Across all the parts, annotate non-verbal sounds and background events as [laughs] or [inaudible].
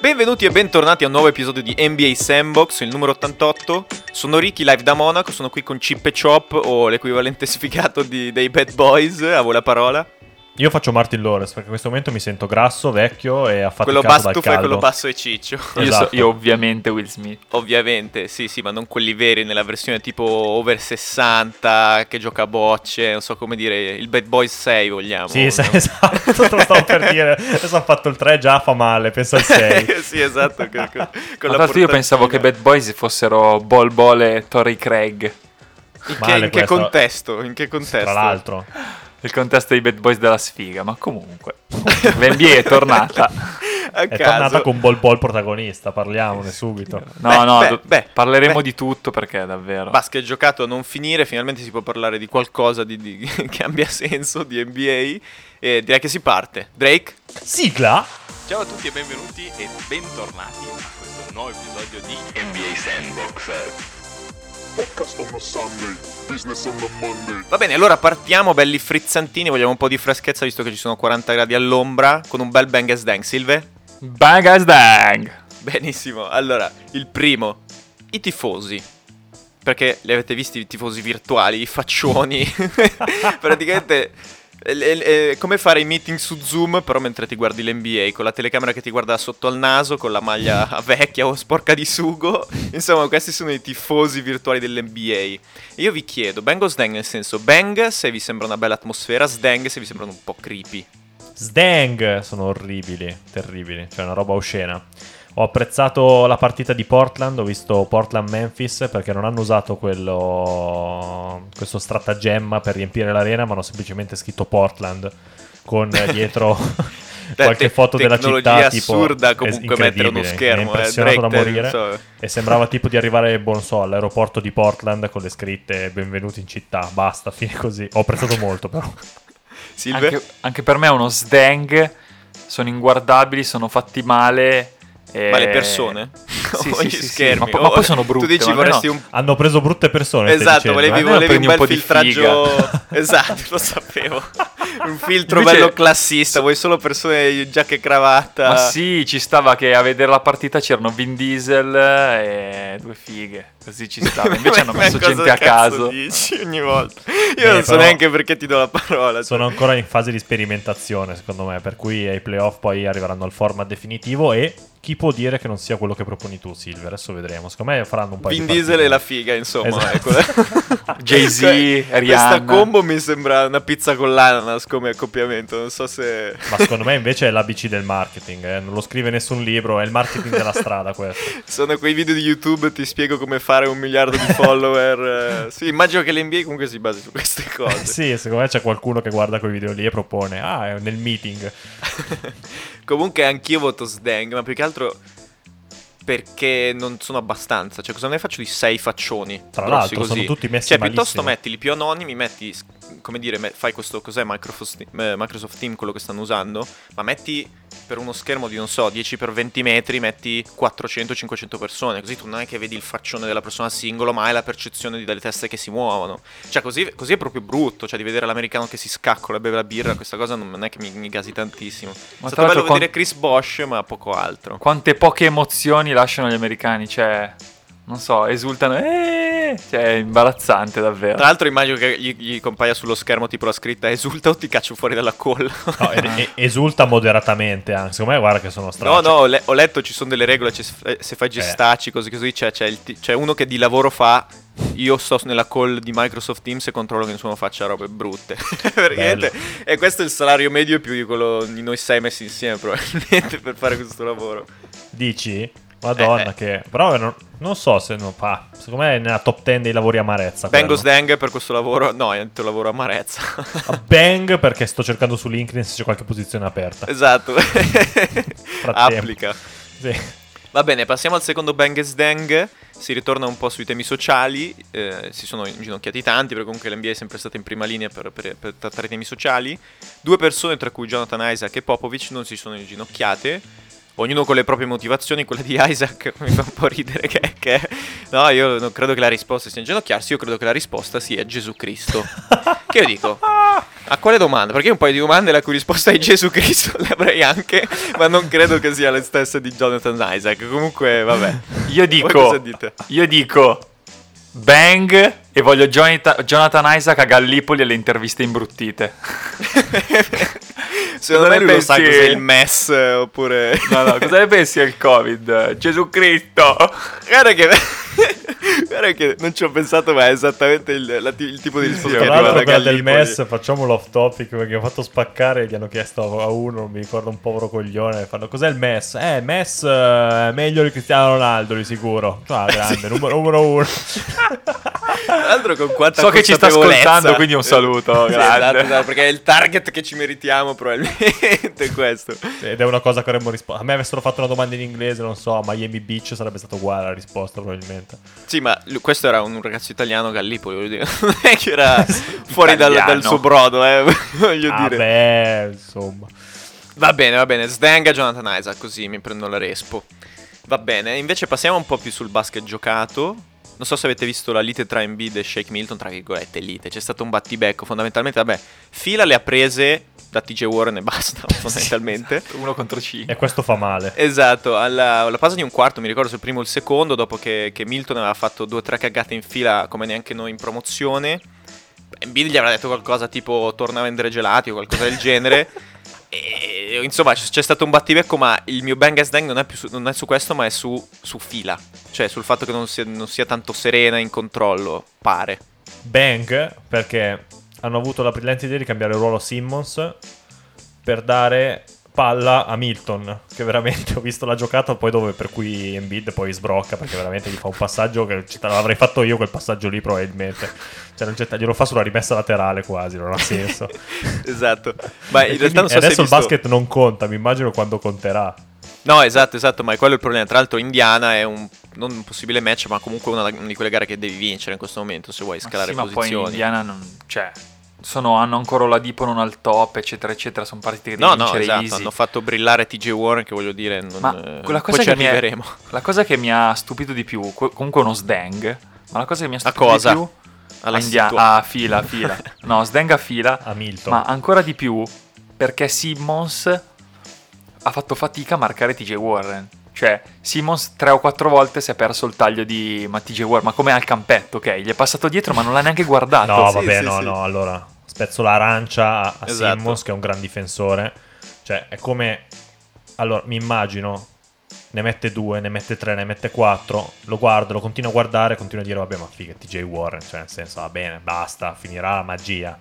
Benvenuti e bentornati a un nuovo episodio di NBA Sandbox, il numero 88. Sono Ricky, live da Monaco, sono qui con Chip e Chop o l'equivalente [laughs] sfigato di, dei Bad Boys, a voi la parola. Io faccio Martin Lawrence perché in questo momento mi sento grasso, vecchio e affaticato quello basso, dal tu caldo. fai quello basso e ciccio. Esatto. [laughs] Io, so- io ovviamente Will Smith. Ovviamente, sì, sì, ma non quelli veri, nella versione tipo over 60 che gioca a bocce, non so come dire, il Bad Boys 6 vogliamo. Sì, sì, no? [laughs] esatto, te lo stavo per [laughs] dire. Adesso hanno fatto il 3, già fa male, pensa al 6. sì, esatto. Con, con- con l'altro io pensavo che. Bad Boys fossero Bol Bol e Tori Craig. In che, in che contesto? In che contesto? Tra l'altro. Il contesto dei Bad Boys della sfiga, ma comunque. L'NBA è tornata. A È caso. tornata con Bol Bol protagonista, parliamone subito. No, Beh, no, beh, do- beh, parleremo beh. di tutto perché davvero. Basket giocato a non finire, finalmente si può parlare di qualcosa di, di- [laughs] che abbia senso di NBA. E direi che si parte. Drake? Sigla? Ciao a tutti e benvenuti e bentornati a questo nuovo episodio di NBA Sandbox. Va bene, allora partiamo belli frizzantini, vogliamo un po' di freschezza visto che ci sono 40 gradi all'ombra, con un bel bang as dang. Silve? Bang as dang! Benissimo, allora, il primo, i tifosi. Perché li avete visti i tifosi virtuali, i faccioni. [laughs] Praticamente è, è- è come fare i meeting su Zoom, però mentre ti guardi l'NBA, con la telecamera che ti guarda sotto al naso, con la maglia vecchia o sporca di sugo. [laughs] Insomma, questi sono i tifosi virtuali dell'NBA. E io vi chiedo, bang o sdang nel senso, bang se vi sembra una bella atmosfera, sdang se vi sembrano un po' creepy. Sdang sono orribili, terribili, cioè una roba oscena. Ho apprezzato la partita di Portland, ho visto Portland-Memphis perché non hanno usato quello, questo stratagemma per riempire l'arena, ma hanno semplicemente scritto Portland con [laughs] dietro qualche te- foto della tecnologia città. Tipo, assurda es- comunque mettere uno schermo, Mi eh, impressionato da Drake, morire. so. E sembrava tipo di arrivare, boh, non so, all'aeroporto di Portland con le scritte benvenuti in città, basta, [laughs] fine così. Ho apprezzato molto però. Anche, anche per me è uno sdang. Sono inguardabili, sono fatti male. E- Ma le persone? [laughs] Sì, sì, sì, sì, schermi? Ma, po- ma O- poi sono brutte. Tu dici ma vorresti un... Hanno preso brutte persone. Esatto, volevi, eh? volevi un un bel di filtraggio... esatto, lo sapevo. un filtro Invece- bello classista, vuoi solo persone in giacca e cravatta. Ma sì, ci stava che a vedere la partita c'erano Vin Diesel e due fighe. Così ci [laughs] stava. Invece hanno messo gente a caso. dici ogni volta? Io Beh, non so però- neanche perché ti do la parola. Sono ancora in fase di sperimentazione, secondo me, per cui ai playoff poi arriveranno al format definitivo e chi può dire che non sia quello che proponi tu, Silver? Adesso vedremo. Secondo me faranno un po' Vin di Diesel partite. e la figa, insomma. Esatto. ecco. Jay-Z, Que- Questa Rihanna. Combo mi sembra una pizza con l'ananas come accoppiamento. Non so se. Ma secondo me invece è l'ABC del marketing, eh. non lo scrive nessun libro, è il marketing della strada questo. [laughs] Sono quei video di YouTube, ti spiego come fare un miliardo di follower. eh. Sì, immagino che l'NBA comunque si basi su queste [laughs] cose. sì, secondo me c'è qualcuno che guarda quei video lì e propone, ah, è nel meeting. [laughs] comunque anch'io voto Sdang, ma più che altro perché non sono abbastanza. Cioè, cosa ne faccio di sei faccioni? Tra l'altro, sono tutti messi Cioè, piuttosto malissimo. mettili più anonimi, metti, come dire, fai questo, cos'è Microsoft, eh, Microsoft Team, quello che stanno usando, ma metti per uno schermo di, non so, 10x20 metri, metti 400-500 persone, così tu non è che vedi il faccione della persona singolo, ma hai la percezione di- delle teste che si muovono. Cioè, così, così è proprio brutto, cioè di vedere l'americano che si scaccola e beve la birra, questa cosa non è che mi, mi gasi tantissimo. È Ma stato tra l'altro bello quan- vedere Chris Bosch, ma poco altro. Quante poche emozioni lasciano gli americani. Cioè, non so, esultano. Eh! Cioè, è imbarazzante davvero. Tra l'altro immagino che gli, gli compaia sullo schermo tipo la scritta esulta o ti caccio fuori dalla colla. No, e- esulta moderatamente, anche. secondo me guarda che sono No, strano. no, ho, le- ho letto ci sono delle regole, eh, se fai gestacci, cose così, c'è, c'è il c'è uno che di lavoro fa, io sto nella call di Microsoft Teams e controllo che nessuno faccia robe brutte. [laughs] E questo è il salario medio più di quello di noi sei messi insieme probabilmente [laughs] per fare questo lavoro. Dici? Madonna, Eh, eh. che. Però non, non so se non fa. Secondo me è nella top 10 dei lavori amarezza. Quello. Dang per questo lavoro, no, è un lavoro amarezza. Bang perché sto cercando su LinkedIn se c'è qualche posizione aperta. esatto, applica. Sì. Va bene, passiamo al secondo Bang Dang. Si ritorna un po' sui temi sociali. eh, si sono inginocchiati tanti, perché comunque l'NBA è sempre stata in prima linea per, per- per trattare i temi sociali. Due persone, tra cui Jonathan Isaac e Popovic, non si sono inginocchiate. Ognuno con le proprie motivazioni. Quella di Isaac [laughs] mi fa un po' ridere. Che, che- no, io non credo che la risposta sia inginocchiarsi. Io credo che la risposta sia Gesù Cristo. [laughs] che io dico? A quale domanda? Perché io un paio di domande la cui risposta è Gesù Cristo le avrei anche, ma non credo che sia le stesse di Jonathan Isaac. Comunque, vabbè. Io dico, io dico Bang e voglio Jonathan Isaac a Gallipoli alle interviste imbruttite. [laughs] Secondo me lui lo sa pensi? cos'è il MES oppure... No, no, cosa ne pensi del Covid? Gesù Cristo! Guarda che... [laughs] Guarda che non ci ho pensato, ma è esattamente il, la- il tipo di risposta Tra che l'altro arriva da quella del Gallipoli. MES, facciamolo off topic perché ho fatto spaccare gli hanno chiesto a uno, non mi ricordo un povero coglione, fanno cos'è il MES? Eh, MES è meglio di Cristiano Ronaldo di sicuro. Ah, [laughs] grande, numero, numero uno. [laughs] Tra l'altro con quanta So che ci sta ascoltando, quindi un saluto, Sì, grande. esatto, esatto, perché è il target che ci meritiamo probabilmente questo. Ed è una cosa che avremmo risposto. A me avessero fatto una domanda in inglese, non so, a Miami Beach sarebbe stato uguale la risposta probabilmente. Sì, ma lui- questo era un ragazzo italiano Gallipoli, voglio dire. [laughs] Non è che era [laughs] fuori dal, dal suo brodo, eh, [laughs] voglio dire. Vabbè, insomma. Va bene, va bene. Sdenga Jonathan Isaac, così mi prendo la respo. Va bene, invece passiamo un po' più sul basket giocato. Non so se avete visto la lite tra Embiid e Shake Milton, tra virgolette lite. C'è stato un battibecco, fondamentalmente, vabbè, fila le ha prese da TJ Warren e basta, [laughs] fondamentalmente. Uno contro C. E questo fa male. Esatto, alla, alla pausa di un quarto, mi ricordo se il primo o il secondo, dopo che, che Milton aveva fatto due o tre cagate in fila come neanche noi in promozione, Embiid gli avrà detto qualcosa tipo torna a vendere gelati o qualcosa del genere. [laughs] E insomma c- c'è stato un battibecco, ma il mio bang as dang non è, più su, non è su questo, ma è su, su fila. Cioè sul fatto che non sia, non sia tanto serena in controllo, pare. Bang perché hanno avuto la brillante idea di cambiare il ruolo a Simmons per dare palla a Milton che veramente [laughs] ho visto la giocata poi dove per cui Embiid poi sbrocca perché veramente gli fa un passaggio che l'avrei fatto io quel passaggio lì probabilmente. Cioè non c'è, glielo fa sulla rimessa laterale quasi non ha senso. [laughs] Esatto. Ma in realtà non so adesso il visto... basket non conta mi immagino quando conterà No, esatto, esatto, ma è quello il problema. Tra l'altro Indiana è un, non un possibile match, ma comunque una, una di quelle gare che devi vincere in questo momento se vuoi Ma scalare sì, ma poi in posizioni. Indiana non... Cioè, sono, hanno ancora la Dipo non al top, eccetera, eccetera. Sono partite che devi No, no, vincere esatto, easy. hanno fatto brillare TJ Warren che voglio dire, non, Ma eh, quella poi cosa, ci che mi è- arriveremo. la cosa che mi ha stupito di più, que- comunque uno sdang, ma la cosa che mi ha stupito di più Alla India- situa- a fila, a fila. [laughs] No, sdang a fila, a Milton ma ancora di più perché Simmons ha fatto fatica a marcare TJ Warren. Cioè, Simmons tre o quattro volte si è perso il taglio di ma TJ Warren, ma come al campetto, ok? Gli è passato dietro, ma non l'ha neanche guardato. No, Sì, vabbè, sì, no, sì. no. Allora, spezzo l'arancia a, a Esatto. Simmons, che è un gran difensore. Cioè, è come. Allora, mi immagino. Ne mette due, ne mette tre, ne mette quattro. Lo guardo, lo continuo a guardare. Continuo a dire, vabbè, ma figa, TJ Warren. Cioè, nel senso, va bene, basta, finirà la magia.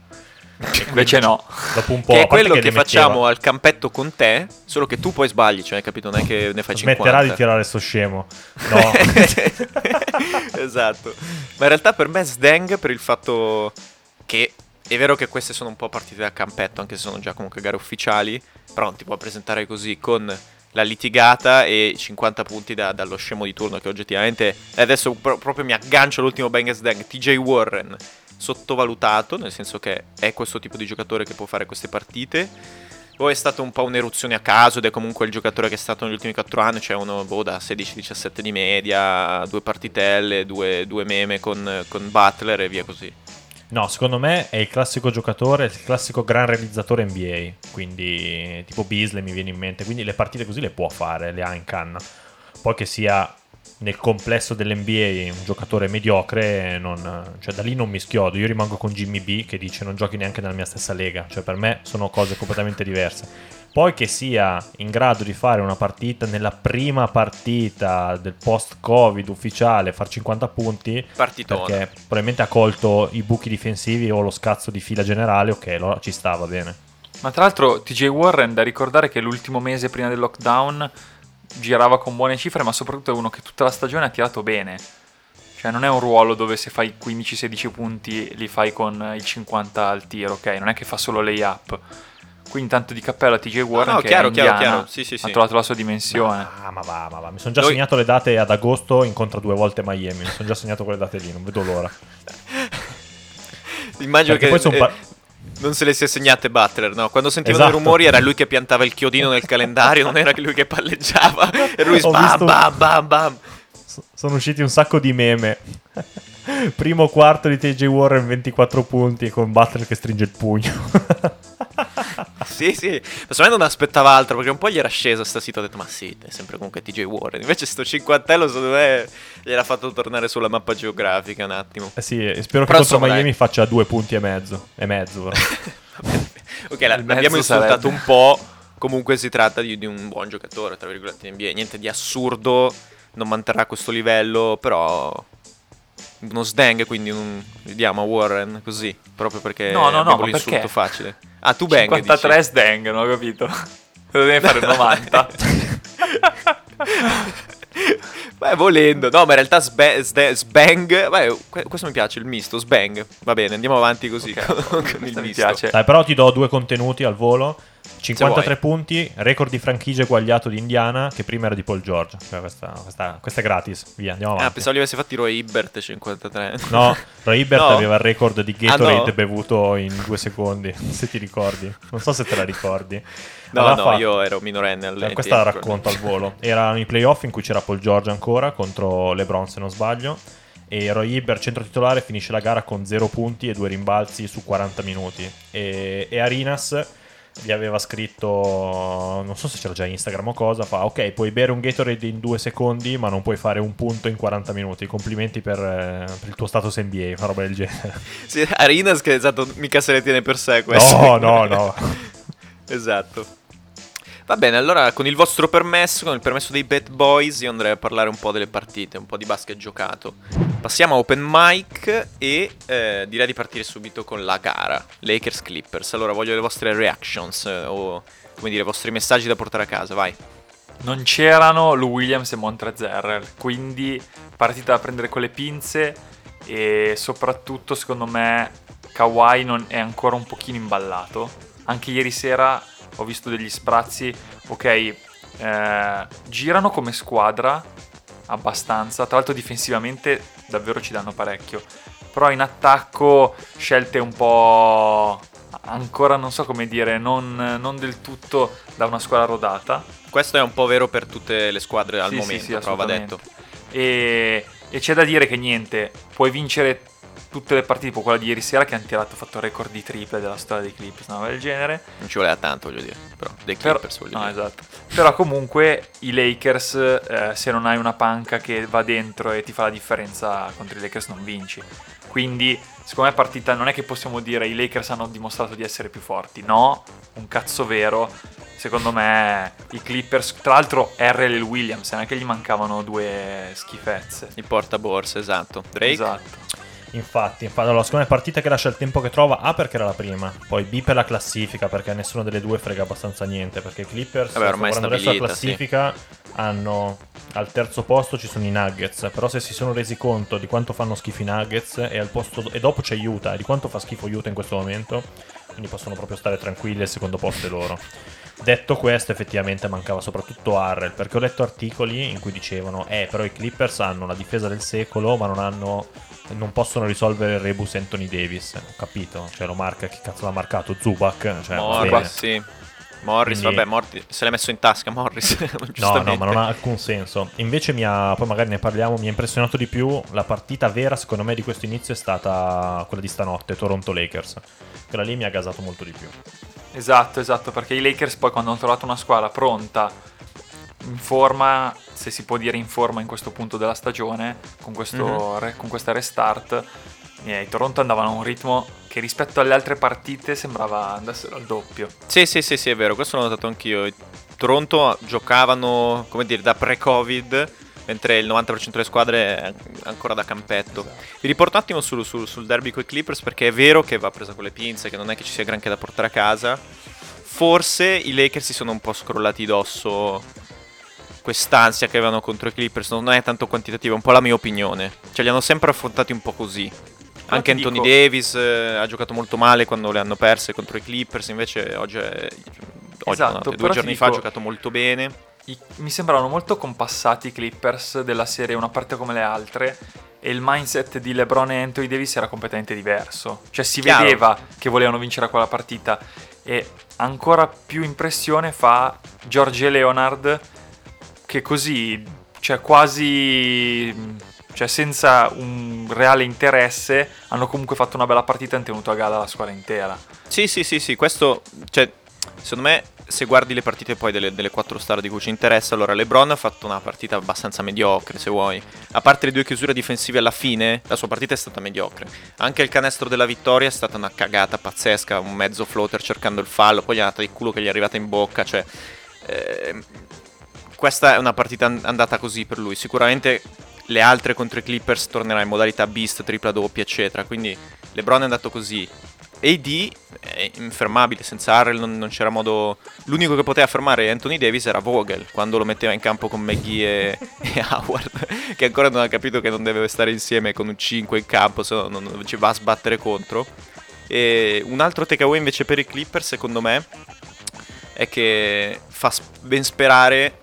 Invece no. Dopo un po'. che è quello che, metteva- facciamo al campetto con te, solo che tu poi sbagli, cioè, capito? Non è che ne fai 50. Smetterà di tirare sto scemo. No. [laughs] esatto. Ma in realtà per me Sdeng per il fatto che è vero che queste sono un po' partite da campetto, anche se sono già comunque gare ufficiali, però non ti può presentare così con la litigata e 50 punti da- dallo scemo di turno che oggettivamente adesso pro- proprio mi aggancio all'ultimo Bang Sdeng, TJ Warren sottovalutato, nel senso che è questo tipo di giocatore che può fare queste partite. O è stata un po' un'eruzione a caso ed è comunque il giocatore che è stato negli ultimi 4 anni, cioè uno boh, da 16-17 di media, due partitelle, due, due meme con, con Butler e via così. No, secondo me è il classico giocatore, il classico gran realizzatore NBA. Quindi, tipo Beasley mi viene in mente. Quindi le partite così le può fare, le ha in canna. Poi che sia nel complesso dell'NBA un giocatore mediocre, non- cioè da lì non mi schiodo. Io rimango con Jimmy B che dice non giochi neanche nella mia stessa lega. Cioè per me sono cose completamente diverse. Poi che sia in grado di fare una partita nella prima partita del post-Covid ufficiale, far 50 punti, Partitone. perché probabilmente ha colto i buchi difensivi o lo scazzo di fila generale, ok, allora ci stava bene. Ma tra l'altro TJ Warren da ricordare che l'ultimo mese prima del lockdown girava con buone cifre, ma soprattutto è uno che tutta la stagione ha tirato bene. Cioè non è un ruolo dove se fai 15-16 punti li fai con il 50 al tiro, ok? Non è che fa solo layup. Quindi tanto di cappello a TJ Warren no, che chiaro, è chiaro, chiaro. Sì, sì, ha sì. trovato la sua dimensione. Ah, ma va, ma va. Mi sono già Noi- segnato le date ad agosto, incontra due volte Miami. Mi sono già segnato quelle date lì, non vedo l'ora. Immagino Perché che poi son eh, non se le sia segnate Butler, no? Quando sentivano Esatto. i rumori era lui che piantava il chiodino nel calendario, non era lui che palleggiava. [laughs] E lui bam, visto- bam, bam, bam. Sono usciti un sacco di meme. [laughs] Primo quarto di TJ Warren 24 punti con Butler che stringe il pugno. [laughs] [laughs] Sì, sì, personalmente non aspettava altro perché un po' gli era scesa sta sito, ho detto ma sì, è sempre comunque TJ Warren. Invece sto cinquantello secondo me gliel'ha fatto tornare sulla mappa geografica un attimo. Eh sì, spero che Però, contro insomma, Miami dai. faccia due punti e mezzo. E mezzo, [laughs] ok, la- l'abbiamo insultato sarebbe. un po', comunque si tratta di, di un buon giocatore, tra virgolette, in NBA. Niente di assurdo, non manterrà questo livello, però uno sdang, quindi un, diamo a Warren così, proprio perché No, no, no, l'insulto perché? facile. Ah, tu bang, 53 dici. sdang, non ho capito. Lo devi fare [laughs] 90. [laughs] Beh, volendo. No, ma in realtà sba- sda- sbang. Beh, que- questo mi piace, il misto, sbang. Va bene, andiamo avanti così Ok, con, [laughs] con il mi misto. piace. Dai, però ti do due contenuti al volo. 53 vuoi. punti, record di franchigia eguagliato di Indiana, che prima era di Paul George. Cioè, questa, questa- questa è gratis. Via, andiamo Ah, avanti. pensavo li avessi fatti Roy Hibbert 53. No, Roy Hibbert No? aveva il record di Gatorade Ah, no? bevuto in due secondi, [laughs] se ti ricordi. Non so se te la ricordi. No, Aveva no, fatto- io ero minorenne al Eh, questa la racconto al volo. Erano i playoff in cui c'era Paul George ancora contro LeBron, se non sbaglio. E Roy Hibbert, centro titolare, finisce la gara con 0 punti e 2 rimbalzi su 40 minuti. E, e Arinas gli aveva scritto, non so se c'era già Instagram o cosa, fa ok, puoi bere un Gatorade in 2 secondi, ma non puoi fare un punto in 40 minuti. Complimenti per, eh, per il tuo status NBA, una roba del genere. [laughs] Sì, Arinas che esatto, mica se le tiene per sé questo. No, no, no. [laughs] esatto. Va bene, allora con il vostro permesso, con il permesso dei Bad Boys, io andrei a parlare un po' delle partite, un po' di basket giocato. Passiamo a Open Mic e eh, direi di partire subito con la gara, Lakers Clippers. Allora voglio le vostre reactions eh, o come dire, i vostri messaggi da portare a casa, vai. Non c'erano Lou Williams e Montrezl, quindi partita da prendere con le pinze e soprattutto secondo me Kawhi non è ancora un pochino imballato. Anche ieri sera ho visto degli sprazzi, ok, eh, girano come squadra abbastanza, tra l'altro difensivamente davvero ci danno parecchio, però in attacco scelte un po' ancora non so come dire, non, non del tutto da una squadra rodata. Questo è un po' vero per tutte le squadre al Sì, sì, momento, sì, però va detto. E, e c'è da dire che niente, puoi vincere tutte le partite, tipo quella di ieri sera che hanno tirato, fatto record di triple della storia dei Clippers, una roba del genere. Non ci voleva tanto, voglio dire, però dei Però- Clippers voglio no, dire. esatto. Però comunque i Lakers, eh, se non hai una panca che va dentro e ti fa la differenza contro i Lakers, non vinci. Quindi, secondo me, partita non è che possiamo dire i Lakers hanno dimostrato di essere più forti. No, un cazzo vero. Secondo me, i Clippers, tra l'altro, RL e Williams, non è che gli mancavano due schifezze. Il portaborse, esatto. Drake? Esatto. Infatti, infatti, allora, secondo me partita che lascia il tempo che trova, A perché era la prima, poi B per la classifica, perché nessuna delle due frega abbastanza niente, perché i Clippers, Vabbè, ormai adesso la stabilita, sì. classifica, hanno al terzo posto ci sono i Nuggets, però se si sono resi conto di quanto fanno schifo i Nuggets e, al posto, e dopo c'è Utah, e di quanto fa schifo Utah in questo momento, quindi possono proprio stare tranquilli, il secondo posto è loro. Detto questo, effettivamente mancava soprattutto Harrell, perché ho letto articoli in cui dicevano, eh, però i Clippers hanno la difesa del secolo, ma non hanno non possono risolvere il rebus Anthony Davis. Ho capito, cioè lo marca, chi cazzo l'ha marcato? Zubac? Cioè. Morris, sì. Morris, Quindi- vabbè, Morti- se l'è messo in tasca Morris. [laughs] No, no, ma non ha alcun senso. Invece mi ha, poi magari ne parliamo, mi ha impressionato di più la partita vera, secondo me, di questo inizio è stata quella di stanotte, Toronto Lakers. Quella lì mi ha gasato molto di più. Esatto, esatto, perché i Lakers poi quando hanno trovato una squadra pronta, in forma, se si può dire in forma in questo punto della stagione, con, questo re- con questa restart, eh, i Toronto andavano a un ritmo che rispetto alle altre partite sembrava andassero al doppio. Sì, sì, sì, sì, è vero, questo l'ho notato anch'io. Toronto giocavano, come dire, da pre-Covid, mentre il 90% delle squadre è ancora da campetto. Vi riporto un attimo sul, sul- sul derby con i Clippers perché è vero che va presa con le pinze, che non è che ci sia granché da portare a casa. Forse i Lakers si sono un po' scrollati dosso quest'ansia che avevano contro i Clippers, non è tanto quantitativa, è un po' la mia opinione. Cioè li hanno sempre affrontati un po' così. Anche ti Anthony dico- Davis eh, ha giocato molto male quando le hanno perse contro i Clippers, invece oggi, è- oggi Esatto, no, due giorni fa ha giocato molto bene. I- mi sembravano molto compassati i Clippers della serie una parte come le altre e il mindset di LeBron e Anthony Davis era completamente diverso. Cioè si Chiaro. vedeva che volevano vincere quella partita e ancora più impressione fa George Leonard che così, cioè quasi Cioè, senza un reale interesse, hanno comunque fatto una bella partita e hanno tenuto a galla la squadra intera. Sì, sì, sì, sì, questo, cioè, secondo me, se guardi le partite poi delle, delle 4 star di cui ci interessa, allora LeBron ha fatto una partita abbastanza mediocre, se vuoi. A parte le due chiusure difensive alla fine, la sua partita è stata mediocre. Anche il canestro della vittoria è stata una cagata pazzesca, un mezzo floater cercando il fallo, poi gli è andata di culo che gli è arrivata in bocca, cioè... ehm, questa è una partita an- andata così per lui. Sicuramente le altre contro i Clippers tornerà in modalità beast, tripla doppia, eccetera. Quindi LeBron è andato così. AD è infermabile, senza Harrell non, non c'era modo... L'unico che poteva fermare Anthony Davis era Vogel, quando lo metteva in campo con McGee e, [laughs] e Howard, che ancora non ha capito che non deve stare insieme con un 5 in campo, se no non, ci va a sbattere contro. E un altro takeaway invece per i Clippers, secondo me, è che fa ben sperare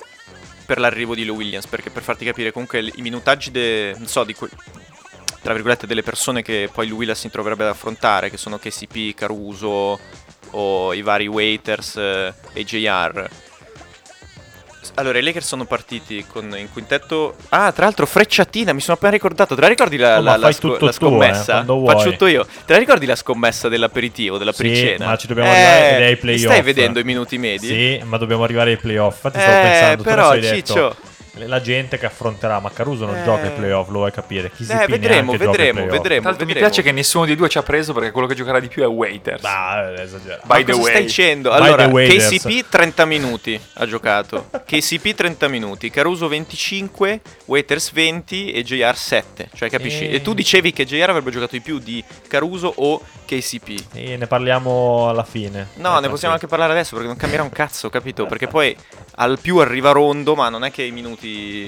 per l'arrivo di Lou Williams, perché per farti capire comunque i minutaggi de, non so, di que- tra virgolette delle persone che poi Lou Williams si troverebbe ad affrontare, che sono KCP, Caruso o i vari waiters eh, e JR. Allora, i Lakers sono partiti con in quintetto. Ah, tra l'altro, frecciatina, mi sono appena ricordato. Te la ricordi la, Oh, la- la sco- la tu, eh, scommessa? quando vuoi. Faccio tutto io. Te la ricordi la scommessa dell'aperitivo, della Sì, pericena? ma ci dobbiamo arrivare ai playoff. Stai vedendo i minuti medi? Sì, ma dobbiamo arrivare ai playoff. Infatti stavo Eh, pensando, tu però, hai detto, Ciccio. La gente che affronterà, ma Caruso non Eh. gioca ai playoff, lo vuoi capire. Chi si Eh, vedremo, vedremo, vedremo. Tra l'altro mi vedremo. piace che nessuno dei due ci ha preso perché quello che giocherà di più è Waiters. Bah, è esagerato. Ma By the cosa way. stai dicendo? By Allora. KCP 30 minuti ha giocato. [laughs] KCP 30 minuti, Caruso 25, Waiters 20 e JR 7. Cioè, capisci? Eh. E tu dicevi che JR avrebbe giocato di più di Caruso o KCP. E ne parliamo alla fine. No, Eh, ne possiamo sì. anche parlare adesso perché non cambierà un cazzo, capito? Perché poi al più arriva Rondo, ma non è che i minuti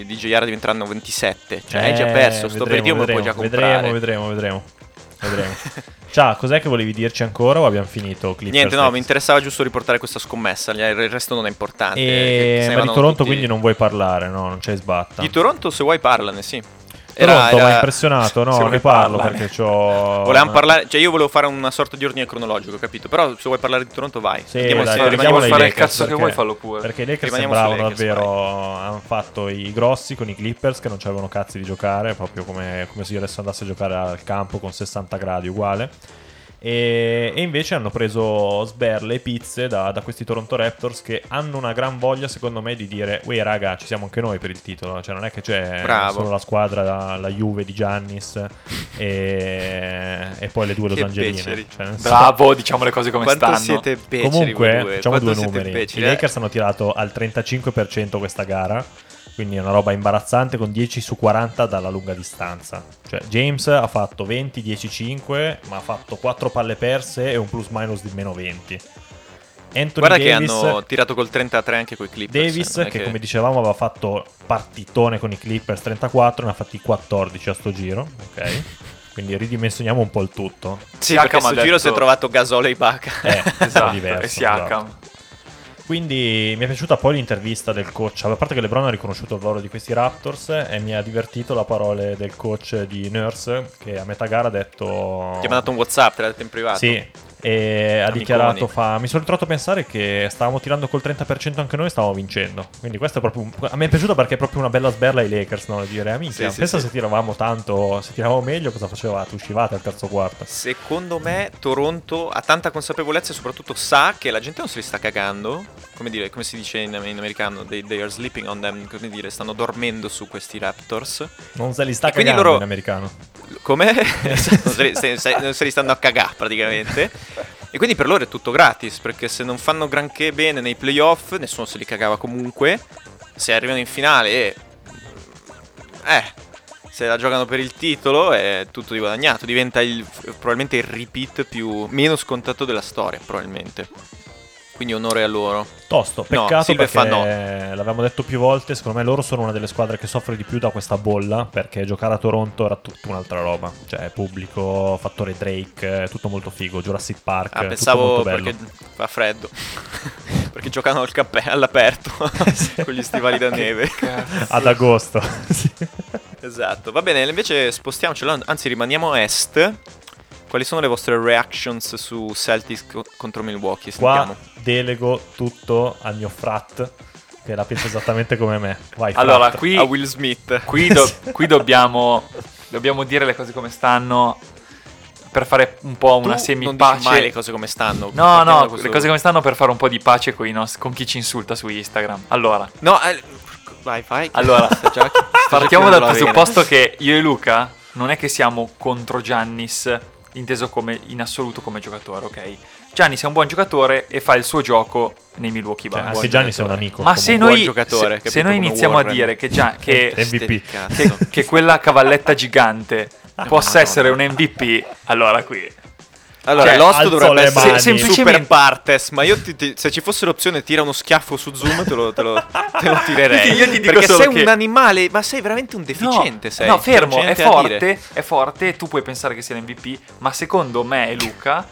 di JR diventeranno 27. Cioè, hai già Eh, perso. Sto me lo puoi già comprare. Vedremo, vedremo, vedremo. vedremo. [laughs] Ciao, cos'è che volevi dirci ancora o abbiamo finito? Clippers Niente, no, mi interessava giusto riportare questa scommessa. Il resto non è importante. che E... Ma di Toronto tutti- quindi non vuoi parlare, no? Non c'hai sbatta. Di Toronto, se vuoi, parlane, sì. Toronto mi ha impressionato, no? Se Ne parlo parlare. perché c'ho... Volevamo parlare, cioè io volevo fare una sorta di ordine cronologico, capito? Però se vuoi parlare di Toronto vai. Sì, Vediamo dai, se rimaniamo ai fare il Lakers, cazzo che perché- vuoi, fallo pure. Perché i Lakers Rimaniamo sembravano Lakers, davvero. Hanno fatto i grossi con i Clippers che non c'avevano cazzi di giocare, proprio come, come se io adesso andassi a giocare al campo con 60 gradi uguale. E, e invece hanno preso sberle e pizze da, da questi Toronto Raptors che hanno una gran voglia, secondo me, di dire: Uè, raga, ci siamo anche noi per il titolo. Cioè, non è che c'è Bravo. solo la squadra, la, la Juve di Giannis e, e poi le due Los Angeline. beceri. Cioè, Bravo, diciamo le cose come Quanto stanno. siete beceri Comunque, due. facciamo Quanto due numeri. beceri, I eh? Lakers hanno tirato al 35% questa gara, quindi è una roba imbarazzante con 10 su 40 dalla lunga distanza. Cioè, James ha fatto 20, 10, 5, ma ha fatto 4 palle perse e un plus minus di meno 20. Anthony Guarda che Davis, hanno tirato col 33 anche coi Clippers. Davis, è che, come dicevamo aveva fatto partitone con i Clippers 34, ne ha fatti 14 a sto giro, ok? [laughs] Quindi ridimensioniamo un po' il tutto. Sì, perché Siakam ha sul giro detto- si è trovato Gasol e Ibaka. Eh, Esatto, è diverso. e Siakam. esatto. Quindi mi è piaciuta poi l'intervista del coach. A parte che LeBron ha riconosciuto il valore di questi Raptors e mi ha divertito la parola del coach di Nurse che a metà gara ha detto... Ti ha mandato un WhatsApp, te l'ha detto in privato. Sì, e ha Amiconi. dichiarato fa mi sono ritrovato a pensare che stavamo tirando col 30% anche noi e stavamo vincendo quindi questo è proprio un- a me è piaciuto perché è proprio una bella sberla ai Lakers no? dire "Ah, minchia, Sì, sì, pensa sì. se tiravamo tanto se tiravamo meglio cosa facevate uscivate al terzo quarto Secondo me Toronto ha tanta consapevolezza e soprattutto sa che la gente non se li sta cagando. Come, dire, come si dice in, in americano, they, they are sleeping on them, come dire, stanno dormendo su questi Raptors. non se li sta E cagando loro- in americano Come? [laughs] [laughs] non, se li, stanno a cagare praticamente. E quindi per loro è tutto gratis, perché se non fanno granché bene nei playoff, nessuno se li cagava comunque. Se arrivano in finale e... Eh, se la giocano per il titolo è tutto di guadagnato. Diventa il, probabilmente il repeat più meno scontato della storia, probabilmente. Quindi onore a loro. Tosto, No, peccato Silve perché no. l'avevamo detto più volte, secondo me loro sono una delle squadre che soffre di più da questa bolla, perché giocare a Toronto era tutta un'altra roba, cioè pubblico, fattore Drake, eh, tutto molto figo, Jurassic Park, Ah, tutto pensavo molto bello. perché fa freddo. [laughs] perché giocano al cappè all'aperto [laughs] con gli stivali da neve. Ad agosto. Sì. Esatto, va bene, invece spostiamoci, là, anzi rimaniamo a est. Quali sono le vostre reactions su Celtics co- contro Milwaukee? Qua Sentiamo. delego tutto al mio frat, che la pensa esattamente come me. Vai, Allora, frat. qui, A Will Smith. qui, do- qui dobbiamo dobbiamo dire le cose come stanno per fare un po' una Tu semi non dici pace. mai le cose come stanno. No, no, questo- le cose come stanno per fare un po' di pace con, i nos- con chi ci insulta su Instagram. Allora, No, eh, vai, vai. Allora, [laughs] già- partiamo dal presupposto che io e Luca non è che siamo contro Giannis, inteso come in assoluto come giocatore, ok? Giannis è un buon giocatore e fa il suo gioco nei Milwaukee Cioè, Bucks. anche Gianni sei un amico. Ma se noi, buon giocatore, se, se noi iniziamo Warren. a dire che, Gia- che, [laughs] cazzo. che, che quella cavalletta gigante [laughs] possa essere un MVP, allora qui Allora, Cioè, l'host alzo dovrebbe essere. Semplicemente- super partes, ma io ti- ti- se ci fosse l'opzione tira uno schiaffo su Zoom te lo, te lo- te lo tirerei. Io ti dico Perché solo sei che- un animale, ma sei veramente un deficiente, no, sei. no, fermo, è forte, è forte, tu puoi pensare che sia l'MVP, ma secondo me e Luca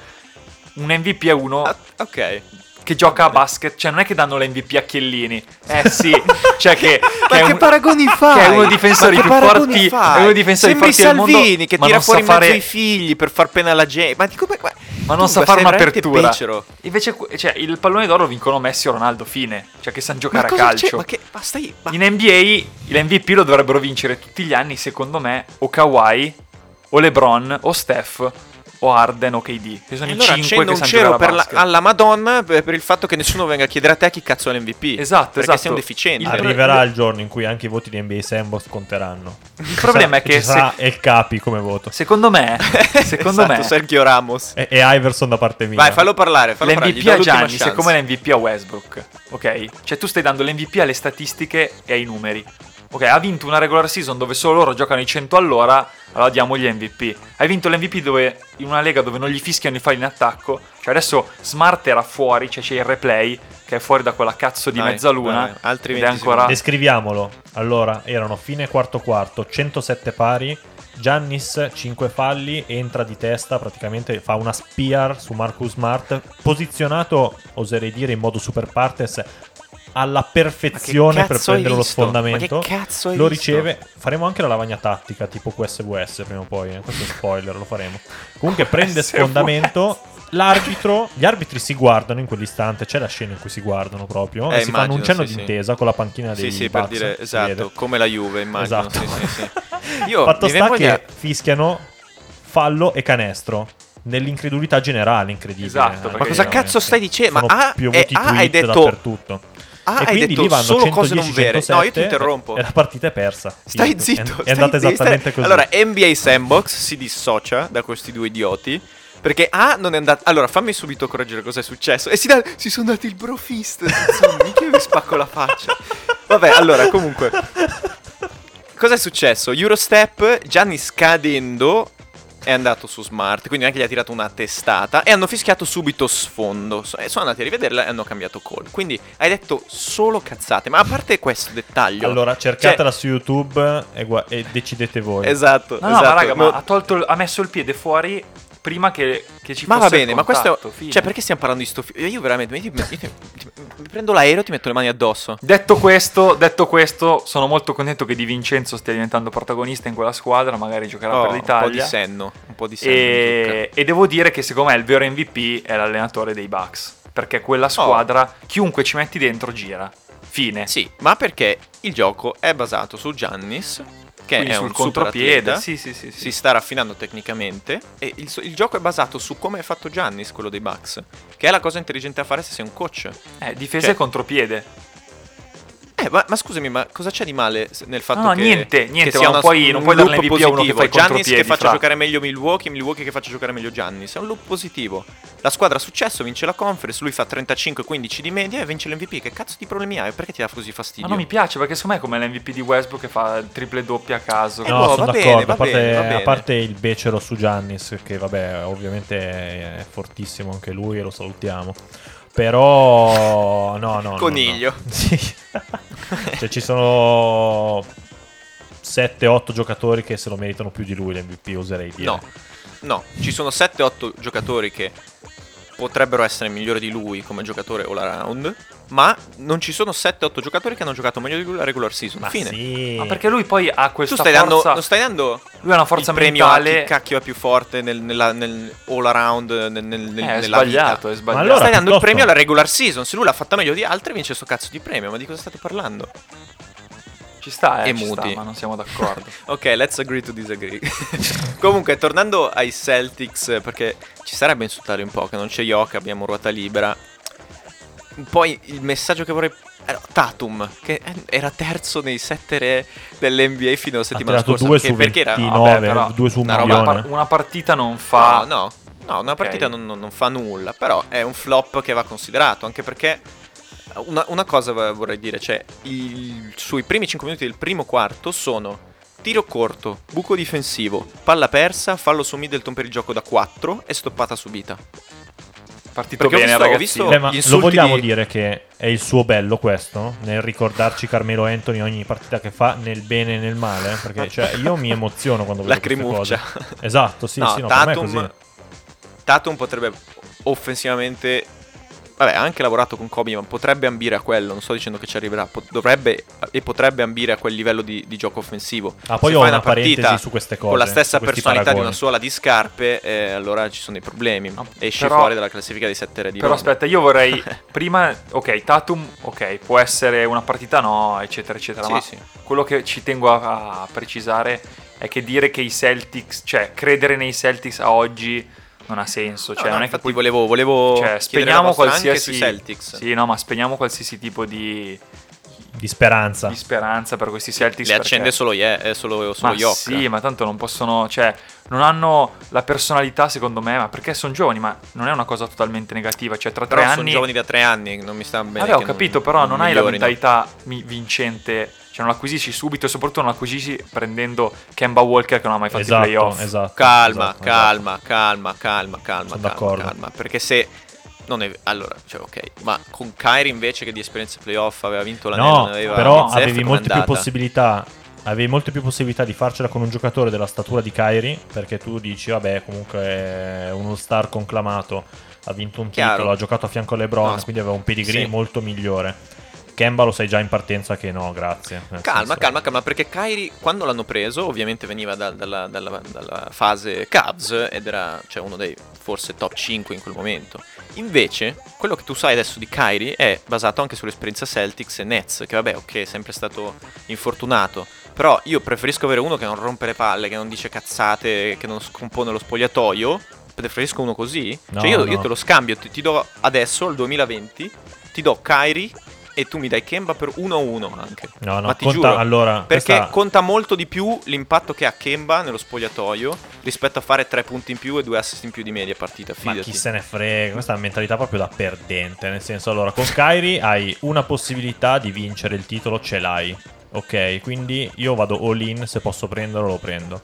un MVP è uno Ah, ok. Che gioca a basket, cioè non è che danno l'MVP a Chiellini. Eh sì, cioè che, [laughs] Ma che un- paragoni fai? Che è uno dei difensori Ma che più forti, fai? è uno dei difensori Sembri forti del mondo, Salvini che ma tira non fuori sa in mezzo fare- i figli per far pena alla gente. Ma dico, ma, ma non tu sa fare un'apertura. becero. Invece cioè, il pallone d'oro vincono Messi o Ronaldo, fine. Cioè che sanno Ma giocare a calcio. c'è? Ma che ma stai ma- In NBA l'MVP lo dovrebbero vincere tutti gli anni, secondo me, o Kawhi, o LeBron, o Steph, o Arden, o KD. Che sono i allora cinque accendo che un sanno cero giocare per la- alla Madonna per, per il fatto che nessuno venga a chiedere a te chi cazzo è l'MVP. Esatto, perché esatto. deficiente. Il- Arriverà il giorno in cui anche i voti di NBA Sandbox conteranno. Il problema è che ci sarà se- El Capi come voto. secondo me, [laughs] secondo Esatto, me, Sergio Ramos. E, e Iverson da parte mia. Vai, fallo parlare. Fallo parlare, L'MVP do a Gianni, siccome l'MVP a Westbrook, ok? Cioè tu stai dando l'MVP alle statistiche e ai numeri. Ok, ha vinto una regular season dove solo loro giocano i 100 all'ora, allora diamo gli MVP. Hai vinto l'MVP dove, in una lega dove non gli fischiano i falli in attacco. Cioè adesso Smart era fuori, cioè c'è il replay che è fuori da quella cazzo di Dai, mezzaluna. dai, altri ed è 20 ancora... Descriviamolo. Allora, erano fine quarto quarto, 107 pari. Giannis 5 falli, entra di testa, praticamente fa una spear su Marcus Smart, posizionato, oserei dire, in modo super partes alla perfezione per prendere lo sfondamento. Ma che cazzo hai lo visto? riceve, faremo anche la lavagna tattica tipo QSVS prima o poi, eh, questo è spoiler, lo faremo. Comunque prende sfondamento, l'arbitro, gli arbitri si guardano in quell'istante, c'è la scena in cui si guardano proprio Eh, e si fanno un immagino, cenno sì, sì. d'intesa con la panchina dei Sì, sì, per dire esatto, vede. come la Juve, immagino. Esatto. Sì, sì, sì. [laughs] Io Fatto sta che fischiano fallo e canestro. Nell'incredulità generale, incredibile. Esatto, eh, Ma cosa veramente. cazzo stai dicendo? Ma A, piovuti eh, A hai detto dappertutto. Ah, e hai quindi detto solo cose non 110, vere. No, io ti 107, interrompo. E la partita è persa. Stai È- zitto. È, stai- andata esattamente stare- così. Allora, NBA Sandbox si dissocia da questi due idioti. Perché A non è andato. Allora, fammi subito correggere cosa è successo. E si, da- si sono dati il brofist. [laughs] Mica vi spacco la faccia. Vabbè, allora, comunque. Cosa è successo? Eurostep, Gianni scadendo, è andato su Smart, quindi anche gli ha tirato una testata e hanno fischiato subito sfondo. E sono andati a rivederla e hanno cambiato call. Quindi hai detto solo cazzate. Ma a parte questo dettaglio. Allora, cioè- cercatela su YouTube e, gua- e decidete voi. Esatto, No, no, esatto. ma raga, ma No, ha, tolto, ha messo il piede fuori prima che, che ci ma fosse va il bene, ma questo contatto, fine. Cioè, perché stiamo parlando di sto film? Io veramente... Mi, mi- mi- mi- mi prendo l'aereo e ti metto le mani addosso. Detto questo, detto questo, sono molto contento che Di Vincenzo stia diventando protagonista in quella squadra, magari giocherà Oh, per un po' di l'Italia. senno. Un po' di senno. E, e devo dire che secondo me il vero MVP è l'allenatore dei Bucks, perché quella squadra, chiunque ci metti dentro gira. Fine. Sì, ma perché il gioco è basato su Giannis, che Quindi è sul un contropiede. Sì, sì, sì. Si sta raffinando tecnicamente e il, il gioco è basato su come è fatto Giannis, quello dei Bucks, che è la cosa intelligente da fare se sei un coach. Eh, difesa Cioè- e contropiede. Eh, ma, ma scusami, ma cosa c'è di male nel fatto No, no, che niente, niente, che ma sia non una- puoi- un non puoi dare loop l'MVP a uno che positivo? fa Giannis che faccia fra. giocare meglio Milwaukee, Milwaukee che faccia giocare meglio Giannis. È un loop positivo. La squadra ha successo, vince la conference, lui fa 35-15 di media e vince l'MVP. Che cazzo di problemi hai? Perché ti dà così Ma fastidio? non mi piace perché secondo me è come l'MVP di Westbrook che fa il triple doppia a caso. Eh, No, boh, sono va d'accordo. bene, va a, parte, bene, va a parte il becero su Giannis, che vabbè, ovviamente è fortissimo anche lui e lo salutiamo. Però, no, no. no, Coniglio. no. [laughs] Sì. cioè, ci sono 7-8 giocatori che se lo meritano più di lui l'MVP, oserei dire. No, no, ci sono 7-8 giocatori che potrebbero essere migliori di lui come giocatore all around, ma non ci sono 7-8 giocatori che hanno giocato meglio di lui la regular season. Ma Fine. sì. Ma perché lui poi ha Tu questa stai dando, forza. non stai dando Lui ha una forza il premio a chi mentale. cacchio è più forte nel, nella- nel all around, nel, nel- nel- Eh, è nella sbagliato, vita. è sbagliato. allora- stai dando il premio alla regular season. Se lui l'ha fatta meglio di altri, vince sto cazzo di premio. Ma di cosa state parlando? Ci sta, eh, E ci sta, muti. ma non siamo d'accordo. [laughs] Ok, let's agree to disagree. [laughs] Comunque, tornando ai Celtics, perché ci sarebbe insultare un po' che non c'è Yoka, abbiamo ruota libera. Poi il messaggio che vorrei... Era Tatum, che era terzo nei sette re dell'NBA fino alla settimana scorsa. 2 che su perché era... 29, vabbè, però 2 su un una roba Una, milione. par- una partita non fa... No, no, no, una partita non, non- non fa nulla, però è un flop che va considerato, anche perché una, una cosa vorrei dire, cioè il- sui primi 5 minuti del primo quarto sono tiro corto, buco difensivo, palla persa, fallo su Middleton per il gioco da 4 e stoppata subita. Partito Perché ho bene, visto- ragazzi. visto- Beh, lo vogliamo di- dire che è il suo bello questo? Nel ricordarci Carmelo Anthony ogni partita che fa nel bene e nel male? Perché cioè, io mi emoziono quando vedo queste Lacrimuccia. cose. Esatto, sì, no, sì, no, per me è Tatum, così. Tatum potrebbe offensivamente... Vabbè, ha anche lavorato con Kobe, ma potrebbe ambire a quello. Non sto dicendo che ci arriverà. po- dovrebbe e potrebbe ambire a quel livello di, di gioco offensivo. Ah, poi Se ho fai una una partita su queste cose. con la stessa personalità di paragoni. una suola di scarpe, eh, allora ci sono dei problemi. No, Esci però- fuori dalla classifica di 7 re di Però Roma. aspetta, io vorrei [laughs] prima, ok, Tatum, ok, può essere una partita no, eccetera, eccetera, Sì, ma sì. quello che ci tengo a, a precisare è che dire che i Celtics, cioè credere nei Celtics a oggi non ha senso, cioè No, no, non è che puoi volevo, volevo cioè, spegniamo qualsiasi anche sui Celtics. Sì, no, ma spegniamo qualsiasi tipo di, Di speranza. di speranza per questi Celtics Le perché- accende solo, Ye- eh, solo, solo ma Yok. sì, ma tanto non possono, cioè, non hanno la personalità secondo me, ma perché sono giovani, ma non è una cosa totalmente negativa, cioè tra Però tre sono anni giovani da tre anni, non mi sta bene. Vabbè, ho capito, però non, hai la mentalità mi- vincente. Cioè, non l'acquisisci subito e soprattutto non l'acquisisci prendendo Kemba Walker che non ha mai fatto i Esatto, playoff. esatto. Calma, esatto, calma, calma, calma, calma, Sono calma, d'accordo. calma. Perché se... Non è... Allora, cioè, ok. Ma con Kyrie invece che di esperienze playoff aveva vinto la No, aveva però Zef, avevi molte più possibilità. Avevi molte più possibilità di farcela con un giocatore della statura di Kyrie. Perché tu dici, vabbè, comunque è uno star conclamato. Ha vinto un Chiaro. titolo, ha giocato a fianco a LeBron, No, quindi aveva un pedigree sì. molto migliore. Kemba lo sai già in partenza che no, grazie. Calma, senso- calma, calma, perché Kyrie quando l'hanno preso ovviamente veniva da- dalla, dalla- dalla fase Cavs ed era cioè, uno dei forse top 5 in quel momento. Invece, quello che tu sai adesso di Kyrie è basato anche sull'esperienza Celtics e Nets, che vabbè, ok, è sempre stato infortunato, però io preferisco avere uno che non rompe le palle, che non dice cazzate, che non scompone lo spogliatoio. Preferisco uno così. No, cioè io, no. io te lo scambio, ti, ti do adesso, il 2020, ti do Kyrie e tu mi dai Kemba per 1-1 anche. No, no, Ma ti conta giuro, allora. perché questa- conta molto di più l'impatto che ha Kemba nello spogliatoio rispetto a fare 3 punti in più e 2 assist in più di media partita, Ma fidati. chi se ne frega, questa è una mentalità proprio da perdente. Nel senso, allora, con Kyrie hai una possibilità di vincere il titolo, ce l'hai. Ok, quindi io vado all in, se posso prenderlo lo prendo.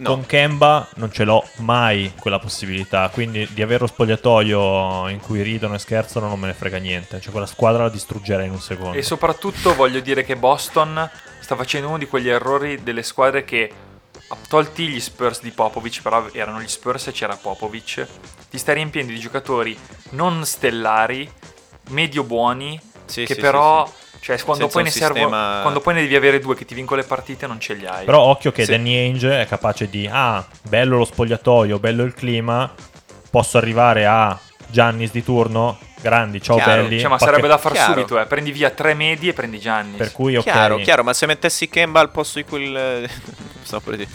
No. Con Kemba non ce l'ho mai quella possibilità, quindi di avere lo spogliatoio in cui ridono e scherzano non me ne frega niente. Cioè quella squadra la distruggerei in un secondo. E soprattutto voglio dire che Boston sta facendo uno di quegli errori delle squadre che, tolti gli Spurs di Popovic, però erano gli Spurs e c'era Popovic, ti stai riempiendo di giocatori non stellari, medio buoni, Sì, che sì, però... sì, sì. Cioè, quando poi, ne servono, sistema- quando poi ne devi avere due che ti vincono le partite, non ce li hai. Però occhio che Sì. Danny Ainge è capace di, ah, bello lo spogliatoio, bello il clima, posso arrivare a Giannis di turno, grandi, ciao Chiaro, belli. Cioè, ma sarebbe da far Chiaro. subito, eh. Prendi via tre medie e prendi Giannis. Per cui, ok. Chiaro, chiaro, ma se mettessi Kemba al posto di quel... [laughs] Per dire.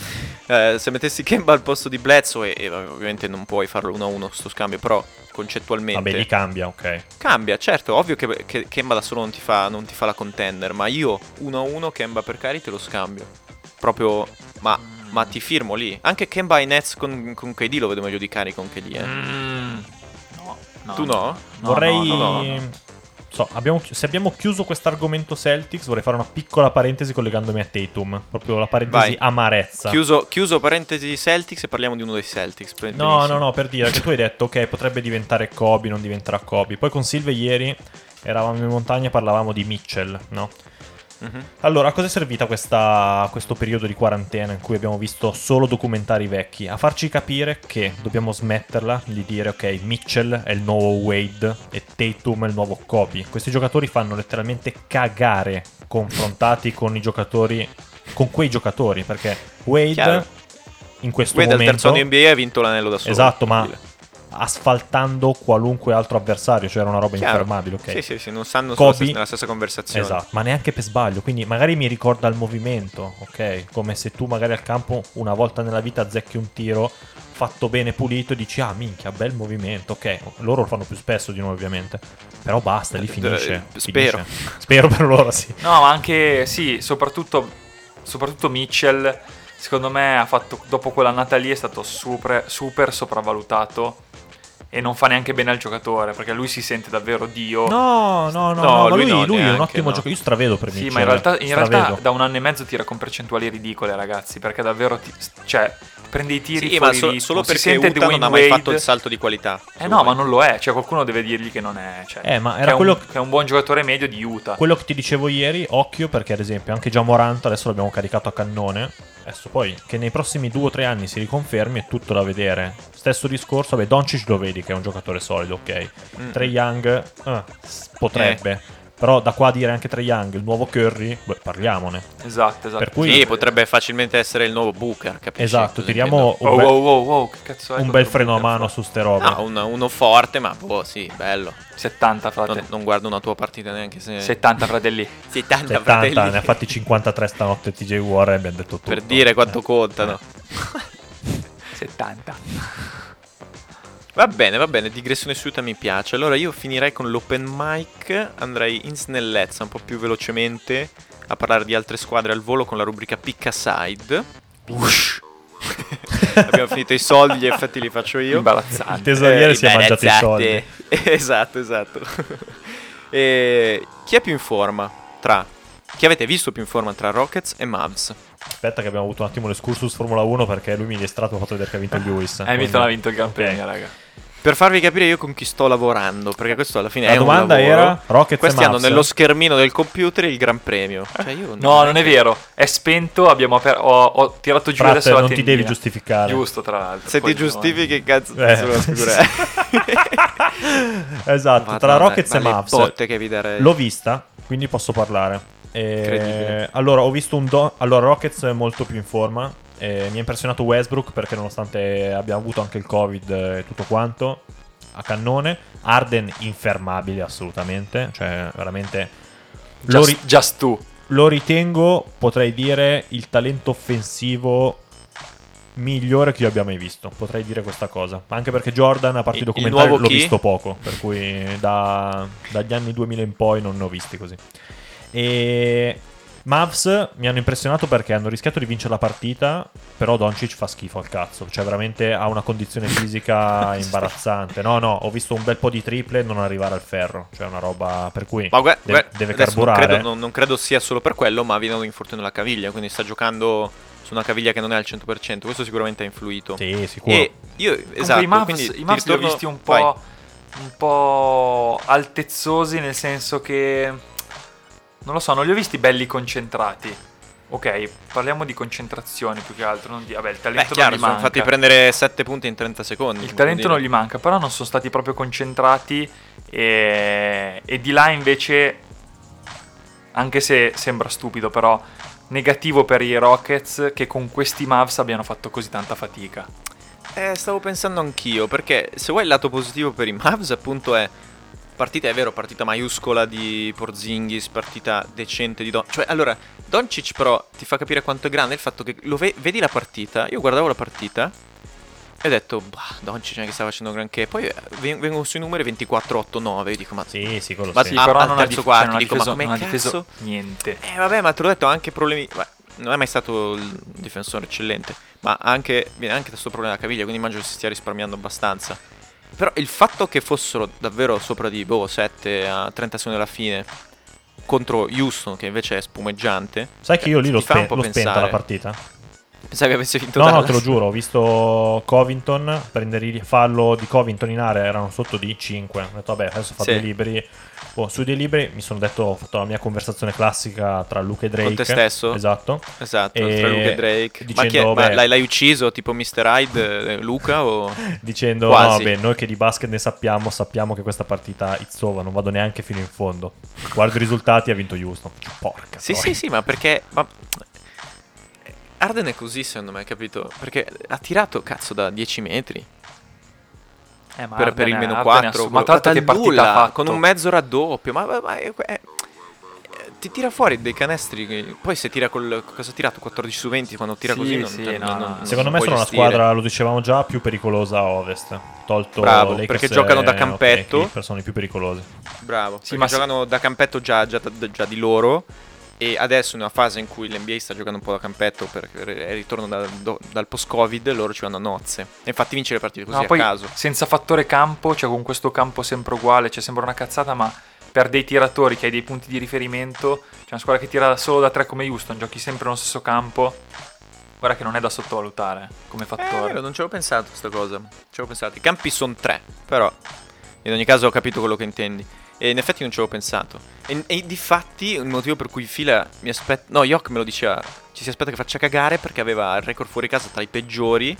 Eh, se mettessi Kemba al posto di Bledsoe, e, e ovviamente non puoi farlo 1-1 sto scambio, però concettualmente... Vabbè, lì cambia, ok. Cambia, certo, ovvio che, che Kemba da solo non ti, fa, non ti fa la contender, ma io 1-1 Kemba per Cari te lo scambio. Proprio, ma, ma ti firmo lì. Anche Kemba ai Nets con, con KD lo vedo meglio di Cari con KD, eh. Mm, no, no, Tu no? vorrei... no, no, no. So, abbiamo chi- se abbiamo chiuso questo argomento Celtics, vorrei fare una piccola parentesi collegandomi a Tatum. Proprio la parentesi Vai. amarezza. Chiuso, chiuso parentesi Celtics e parliamo di uno dei Celtics. No, no, no, per dire che tu hai detto, ok, potrebbe diventare Kobe, non diventerà Kobe. Poi con Silve ieri eravamo in montagna e parlavamo di Mitchell, no? Mhm. Allora, a cosa è servita questa- questo periodo di quarantena in cui abbiamo visto solo documentari vecchi? A farci capire che dobbiamo smetterla di dire ok, Mitchell è il nuovo Wade e Tatum è il nuovo Kobe. Questi giocatori fanno letteralmente cagare confrontati con i giocatori, con quei giocatori, perché Wade Chiaro. in questo Wade al momento... terzo anno NBA ha vinto l'anello da solo. Esatto, ma. Asfaltando qualunque altro avversario, cioè era una roba Chiaro. infermabile, ok? Sì, sì, sì, non stanno Kobe- stessa- nella stessa conversazione. Esatto, ma neanche per sbaglio, quindi magari mi ricorda il movimento, ok? Come se tu magari al campo una volta nella vita azzecchi un tiro fatto bene pulito e dici ah minchia, bel movimento, ok? Loro lo fanno più spesso di noi ovviamente, però basta, lì Eh, finisce. eh, spero. finisce. [laughs] Spero per loro, sì. No, ma anche sì, soprattutto, soprattutto Mitchell, secondo me ha fatto dopo quell'annata lì è stato super, super sopravvalutato e non fa neanche bene al giocatore perché lui si sente davvero Dio. No, no, no, No, no, ma lui lui, no, lui è un ottimo no. giocatore, io stravedo per Sì, Mitchell, ma in realtà, in realtà da un anno e mezzo tira con percentuali ridicole, ragazzi, perché davvero ti- cioè prende i tiri Sì, ma fuori so- ritmo, solo si perché sente Utah non ha mai Wade. fatto il salto di qualità. Eh no, ma non lo è, cioè qualcuno deve dirgli che non è, cioè, Eh, ma che era è quello un, che è un buon giocatore medio di Utah. Quello che ti dicevo ieri, occhio perché ad esempio anche già Morant adesso l'abbiamo caricato a cannone. Adesso poi che nei prossimi due o tre anni si riconfermi è tutto da vedere. Stesso discorso, vabbè, Doncic lo vedi che è un giocatore solido, ok. Mm. Trey Young eh, potrebbe. Però da qua a dire anche Trey Young, il nuovo Curry, beh, parliamone. Esatto, esatto. Per cui- Sì, potrebbe facilmente essere il nuovo Booker, capisci? Esatto, tiriamo un, Oh, bel, cazzo è un bel freno a mano su ste robe. No, un- uno forte, ma boh, sì, bello. 70 frate. Non, non guardo una tua partita neanche se... 70 fratelli. 70, 70, fratelli. ne ha fatti 53 stanotte TJ Warren, abbiamo detto tutto. Per dire quanto Eh. contano. 70. [laughs] Va bene, va bene, digressione su Utah mi piace. Allora io finirei con l'open mic, andrei in snellezza un po' più velocemente a parlare di altre squadre al volo con la rubrica Pick a Side. Whoosh. [laughs] Abbiamo finito i soldi, gli effetti li faccio io. Il Imbarazzante. tesoriere Eh, si è mangiato i soldi. [laughs] esatto, esatto. [laughs] E chi è più in forma tra... Chi avete visto più in forma tra Rockets e Mavs? Aspetta che abbiamo avuto un attimo l'escursus Formula 1 perché lui mi è estratto ha fatto vedere che ha vinto il Lewis. Hamilton ha vinto il Gran Ok. Premio, raga. Per farvi capire io con chi sto lavorando, perché questo alla fine La è un domanda lavoro. era Rockets Questi hanno nello schermino del computer il Gran Premio. Cioè io No, non è vero. È spento, abbiamo aper- ho, ho tirato giù Frat, adesso la non ti tendina. devi giustificare. Giusto, tra l'altro. Se Poi ti no, giustifichi, cazzo, Eh, sono sicuro. [laughs] esatto, tra Madonna, Rockets e ma le Mavs. botte che vi darei. L'ho vista, quindi posso parlare. E- allora, ho visto un do- allora Rockets è molto più in forma. E mi ha impressionato Westbrook perché nonostante abbia avuto anche il Covid e tutto quanto a cannone, Arden infermabile assolutamente, cioè veramente lo, Just, ri- just tu. lo ritengo, potrei dire, il talento offensivo migliore che io abbia mai visto. Potrei dire questa cosa. Anche perché Jordan, a parte i documentari, l'ho chi? visto poco. Per cui da- dagli anni 2000 in poi non ne ho visti così. E Mavs mi hanno impressionato perché hanno rischiato di vincere la partita. Però Doncic fa schifo al cazzo. Cioè, veramente ha una condizione fisica [laughs] imbarazzante. No, no, ho visto un bel po' di triple e non arrivare al ferro. Cioè, una roba per cui Ma guarda, deve, deve adesso non carburare. credo, non- non credo sia solo per quello, ma viene un infortunio alla caviglia, quindi sta giocando su una caviglia che non è al 100%. Questo sicuramente ha influito. Sì, sicuro. E io, Comunque esatto, i Mavs, quindi i Mavs li ho ritorno- visti un vai. po', un po' altezzosi, nel senso che... Non lo so, non li ho visti belli concentrati. Ok, parliamo di concentrazione più che altro. Non di, vabbè, il Beh, talento chiaro, non gli sono manca. fatti prendere 7 punti in 30 secondi. Il talento dire. non gli manca, però non sono stati proprio concentrati. E, e di là invece, anche se sembra stupido, però negativo per i Rockets che con questi Mavs abbiano fatto così tanta fatica. Eh, stavo pensando anch'io, perché se vuoi il lato positivo per i Mavs, appunto è partita, è vero, partita maiuscola di Porzingis, partita decente di Don. Cioè, allora, Doncic però ti fa capire quanto è grande il fatto che lo ve- vedi la partita, io guardavo la partita e ho detto, bah, Doncic non è che sta facendo granché. Poi eh, ven- vengono sui numeri 24-8-9, io dico, ma... Sì, sì, quello Ma sì. Ah, però al terzo dif- quarto, cioè, dico, ma difeso, come non ha difeso cazzo? niente. Eh vabbè, ma te l'ho detto, ha anche problemi. beh, non è mai stato il difensore eccellente, ma ha anche, viene anche da questo problema della caviglia, quindi immagino si stia risparmiando abbastanza. Però il fatto che fossero davvero sopra di boh, 7 a 30 secondi alla fine contro Houston, che invece è spumeggiante, Sai che io lì ti l'ho, spe- l'ho spenta la partita? pensavi avesse vinto No, no, te lo giuro, ho visto Covington prendere il fallo di Covington in area, erano sotto di 5. Ho detto, vabbè, adesso fa Sì. dei libri. Oh, sui dei libri mi sono detto, ho fatto la mia conversazione classica tra Luca e Drake. Con te stesso? Esatto. Esatto, E tra Luca e Drake. ma, chi è? dicendo, Ma beh- l'hai, l'hai ucciso tipo Mr. Hyde, eh, Luca? O... [laughs] Dicendo, Quasi. no, beh, noi che di basket ne sappiamo, sappiamo che questa partita it's over, non vado neanche fino in fondo. Guardo i risultati, ha vinto Houston. Porca Sì, troia. sì, sì, ma perché... ma- Arden è così secondo me, capito? Perché ha tirato, cazzo, da 10 metri. Eh, ma per, per il meno Arden 4. assu- Ma tra l'altro che partita fatto? con un mezzo raddoppio. Ma, ma- ma- eh, ti tira fuori dei canestri. che- Poi se tira col. Cosa ha tirato? 14 su 20 quando tira Sì, così. Non, sì, non- no, non- no. non Secondo me sono la gestire. squadra, lo dicevamo già, più pericolosa a ovest. Tolto Bravo, Lakers perché giocano da campetto. Clippers sono i più pericolosi. Bravo. Sì, ma giocano da campetto già, già- già di loro. E adesso in una fase in cui l'NBA sta giocando un po' da campetto perché è ritorno da- do- dal post-Covid, loro ci vanno a nozze. E infatti vince le partite così No, a caso. senza fattore campo, cioè con questo campo sempre uguale, cioè sembra una cazzata, ma per dei tiratori che hai dei punti di riferimento, c'è una squadra che tira solo da tre come Houston, giochi sempre nello stesso campo. Guarda che non è da sottovalutare come Eh, fattore. vero, non ci avevo pensato a questa cosa. Ci avevo pensato. I campi sono tre, però in ogni caso ho capito quello che intendi. E in effetti non ci avevo pensato. E, e di fatti il motivo per cui Fila mi aspetta... No, Yok me lo diceva. Ci si aspetta che faccia cagare perché aveva il record fuori casa tra i peggiori.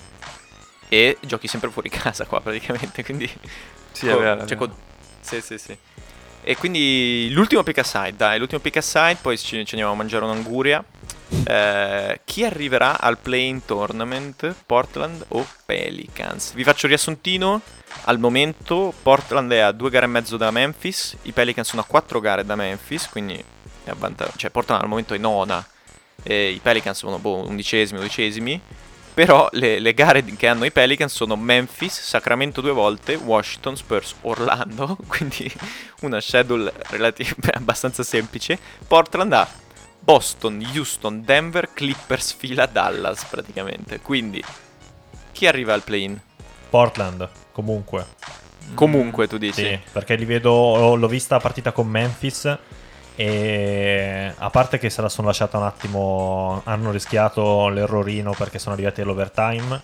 E giochi sempre fuori [laughs] casa qua praticamente. Quindi... Sì, è co- vero, è cioè, vero. co- sì, sì, sì. E quindi l'ultimo pick aside, dai, l'ultimo pick aside, poi ci, ci andiamo a mangiare un'anguria. Eh, chi arriverà al play-in tournament, Portland o Pelicans? Vi faccio riassuntino. Al momento Portland è a due gare e mezzo da Memphis, i Pelicans sono a quattro gare da Memphis, quindi è a vanta- cioè Portland al momento è nona, e i Pelicans sono boh, undicesimi, dodicesimi. Però le, le gare che hanno i Pelicans sono Memphis, Sacramento due volte, Washington, Spurs, Orlando, [laughs] quindi una schedule relativ- abbastanza semplice. Portland ha Boston, Houston, Denver, Clippers, fila Dallas praticamente. Quindi chi arriva al play-in? Portland, comunque. Comunque tu dici. Sì, perché li vedo, l'ho vista a partita con Memphis e a parte che se la sono lasciata un attimo, hanno rischiato l'errorino perché sono arrivati all'overtime,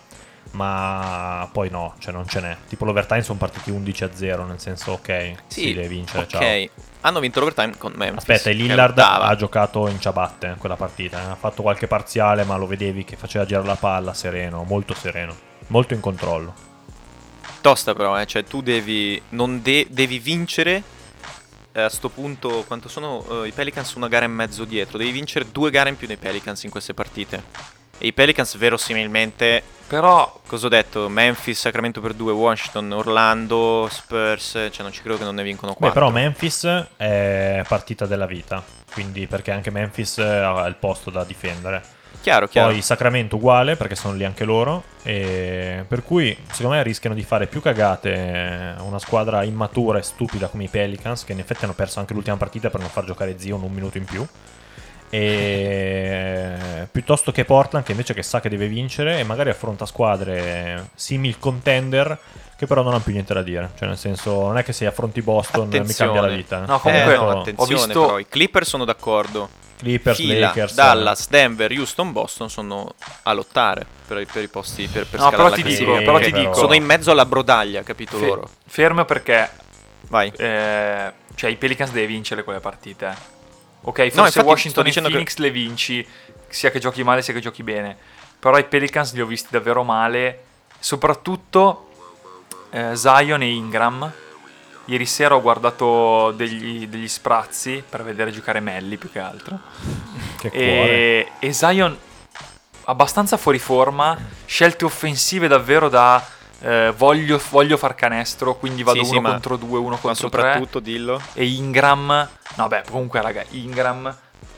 ma poi no, cioè non ce n'è. Tipo l'overtime sono partiti 11 a 0, nel senso ok, Sì, si deve vincere, ok. ciao. Hanno vinto l'overtime con Memphis. Aspetta, Lillard ha giocato in ciabatte quella partita, eh. ha fatto qualche parziale ma lo vedevi che faceva girare la palla sereno, molto sereno, molto in controllo. Tosta però, eh, cioè tu devi, non de- devi vincere eh, a sto punto, quanto sono eh, i Pelicans una gara e mezzo dietro, devi vincere due gare in più dei Pelicans in queste partite. E i Pelicans verosimilmente, Però cosa ho detto, Memphis, Sacramento per due, Washington, Orlando, Spurs, cioè non ci credo che non ne vincono Beh, quattro. però Memphis è partita della vita, quindi perché anche Memphis ha il posto da difendere. Chiaro, chiaro. Poi Sacramento uguale perché sono lì anche loro. Per cui secondo me rischiano di fare più cagate una squadra immatura e stupida come i Pelicans, che in effetti hanno perso anche l'ultima partita per non far giocare Zion un minuto in più. E piuttosto che Portland, che invece che sa che deve vincere e magari affronta squadre simil contender. Che però non hanno più niente da dire. Cioè, nel senso, non è che se affronti Boston mi Attenzione. cambia la vita. No, comunque- eh, no, attenzione ho visto- però, i Clippers sono d'accordo. Clippers, Fila, Lakers, Dallas, Denver, Houston, Boston sono a lottare per, i- per i posti per, per No, scalare però la ti dico, però ti dico- sono in mezzo alla brodaglia, capito fe- loro. fermo perché Vai. eh, cioè i Pelicans deve vincere quelle partite. Ok, No, forse infatti Washington e dicendo che- Phoenix le vinci, sia che giochi male sia che giochi bene. Però i Pelicans li ho visti davvero male, soprattutto eh, Zion e Ingram. Ieri sera ho guardato degli, degli sprazzi per vedere giocare Melli più che altro. Che cuore. E, e Zion abbastanza fuori forma, scelte offensive davvero da eh, voglio, voglio far canestro, quindi vado Sì, sì, uno ma- contro due, uno Ma contro tre. soprattutto dillo. E Ingram, no beh, comunque raga, Ingram,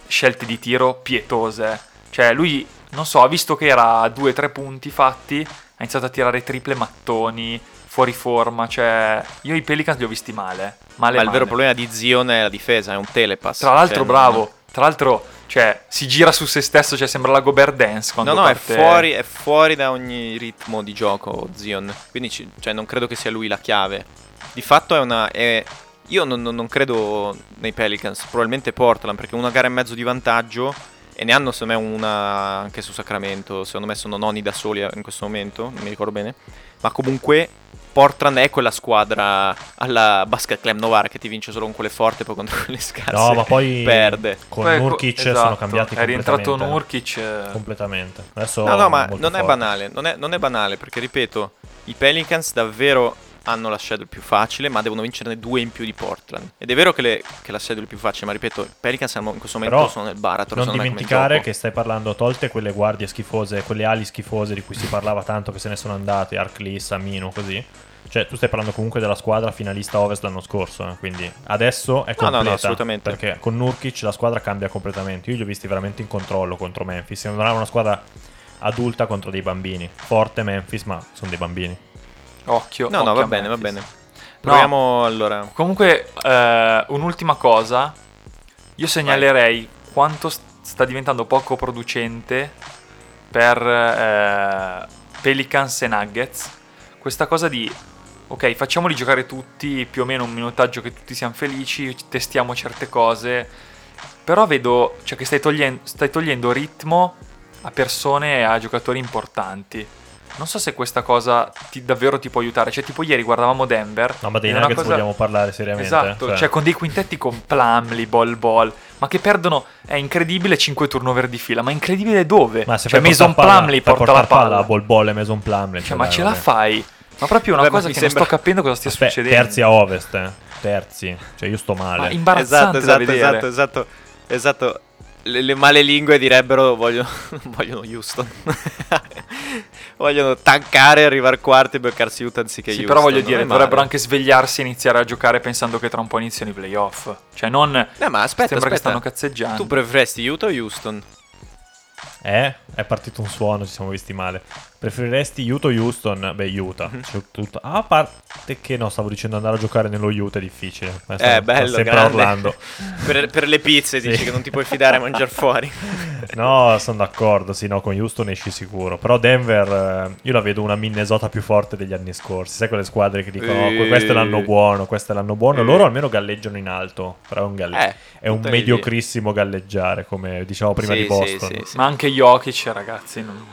scelte di tiro pietose. Cioè lui, non so, ha visto che era a 2-3 punti fatti, ha iniziato a tirare triple mattoni, fuori forma, cioè io i Pelicans li ho visti male. Male, Ma il male. vero problema di Zion è la difesa, è un telepass. Tra l'altro, Cioè, bravo. non- Tra l'altro, cioè, si gira su se stesso, cioè sembra la Gobert Dance quando No, no, è parte... fuori, è fuori da ogni ritmo di gioco Zion. Quindi ci- cioè, non credo che sia lui la chiave. Di fatto è una. è- io non, non- non credo nei Pelicans, probabilmente Portland, perché una gara e mezzo di vantaggio. E ne hanno secondo me una anche su Sacramento. Secondo me sono noni da soli in questo momento, non mi ricordo bene. Ma comunque Portland è quella squadra alla Basket Clam Novara che ti vince solo con quelle forti e poi contro [laughs] quelle scarse. No, ma poi perde. con Poi, Nurkic esatto, sono cambiati È rientrato. Nurkic. eh, Completamente. Adesso No, no, ma non è banale, non è, non è banale perché ripeto, i Pelicans davvero hanno la schedule più facile, ma devono vincerne due in più di Portland. Ed è vero che, le- che la schedule è più facile, ma ripeto, i Pelicans in questo momento Però sono nel baratro. Non dimenticare che stai parlando, tolte quelle guardie schifose, quelle ali schifose di cui si parlava tanto che se ne sono andate, Arclis, Amino, così. Cioè, tu stai parlando comunque della squadra finalista Ovest l'anno scorso, eh, quindi adesso è No, no, no, completa. assolutamente. Perché con Nurkic la squadra cambia completamente. Io li ho visti veramente in controllo contro Memphis. Sembrava una squadra adulta contro dei bambini. Forte Memphis, ma sono dei bambini. Occhio. No, no, occhio va a bene, va bene. Proviamo allora. Comunque, eh, un'ultima cosa. Io segnalerei quanto st- sta diventando poco producente per eh, Pelicans e Nuggets. Questa cosa di, ok, facciamoli giocare tutti, più o meno un minutaggio che tutti siamo felici, testiamo certe cose. Però vedo cioè, che stai togliendo, stai togliendo ritmo a persone e a giocatori importanti. Non so se questa cosa ti- davvero ti può aiutare. Cioè, tipo ieri guardavamo Denver. No, ma dei ed è una Nuggets cosa- vogliamo parlare seriamente. Esatto, cioè. cioè con dei quintetti con Plumlee, Ball Ball, ma che perdono, è incredibile 5 turnover di fila, ma incredibile dove? Ma se cioè Mason palla- fai porta la palla, Ball Ball e Mason Plumlee. cioè, cioè, ma ce la fai? Ma proprio una Vabbè, cosa che sembra- non sto capendo cosa stia Aspetta, succedendo. terzi a Ovest, eh. terzi. Cioè, io sto male. Ma imbarazzante Esatto, da esatto, vedere. esatto, esatto, esatto. Le, le male lingue direbbero vogliono, [laughs] vogliono Houston. [laughs] vogliono tankare, arrivare quarti e beccarsi Utah anziché Sì, Houston. però voglio dire, dovrebbero anche svegliarsi e iniziare a giocare pensando che tra un po' iniziano i playoff. Cioè, non Eh, ma aspetta, sembra che aspetta. stanno cazzeggiando. Tu preferesti Utah o Houston? Eh? È partito un suono, ci siamo visti male. Preferiresti Utah o Houston? Beh, Utah. Mhm. C'è tutto- Ah, a parte che no, stavo dicendo andare a giocare nello Utah è difficile. Ma sta- Eh, bello, sempre grande. Orlando. [laughs] Per, per le pizze Sì. dici che non ti puoi fidare a mangiare [laughs] fuori. No, sono d'accordo, sì, no, con Houston esci sicuro. Però Denver, eh, io la vedo una Minnesota più forte degli anni scorsi. Sai quelle squadre che dicono, Eh. "Oh, questo è l'anno buono, questo è l'anno buono. Eh. Loro almeno galleggiano in alto, però è un, galle- Eh, è un mediocrissimo galleggiare, come dicevamo prima Sì, di sì, Boston. sì, sì. Ma anche Jokic, ragazzi, non,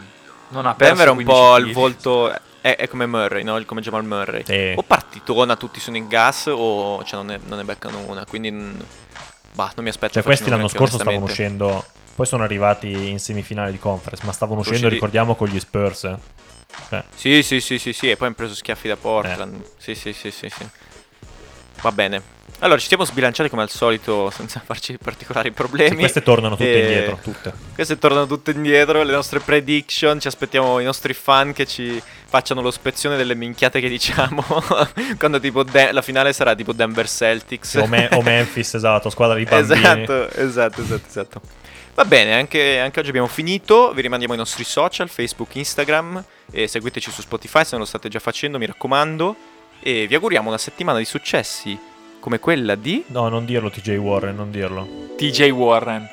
non ha perso Denver è un 15 po' il volto. È, è come Murray, no? Come Jamal Murray. Sì. O partitona, tutti sono in gas, o cioè, non, ne, non ne beccano una. Quindi. Bah, non mi aspetto. Cioè, questi l'anno scorso stavano uscendo. Poi sono arrivati in semifinale di conference, ma stavano uscendo, Usciti- ricordiamo, con gli Spurs. eh. Cioè, Sì, sì, sì, sì, sì, e poi hanno preso schiaffi da Portland. Eh. Sì, sì, sì, sì, sì. Va bene. Allora, ci siamo sbilanciati come al solito, senza [laughs] farci particolari problemi. sì, queste tornano tutte E- indietro, tutte. Queste tornano tutte indietro, le nostre prediction, ci aspettiamo i nostri fan che ci facciano l'ospezione delle minchiate che diciamo. [laughs] Quando tipo De- la finale sarà tipo Denver Celtics. O, Me- o Memphis, [laughs] esatto, squadra di bambini. Esatto, esatto, esatto, esatto. Va bene, anche, anche oggi abbiamo finito. Vi rimandiamo i nostri social, Facebook, Instagram. E seguiteci su Spotify se non lo state già facendo, mi raccomando. E vi auguriamo una settimana di successi come quella di... No, non dirlo TJ Warren, non dirlo. TJ Warren.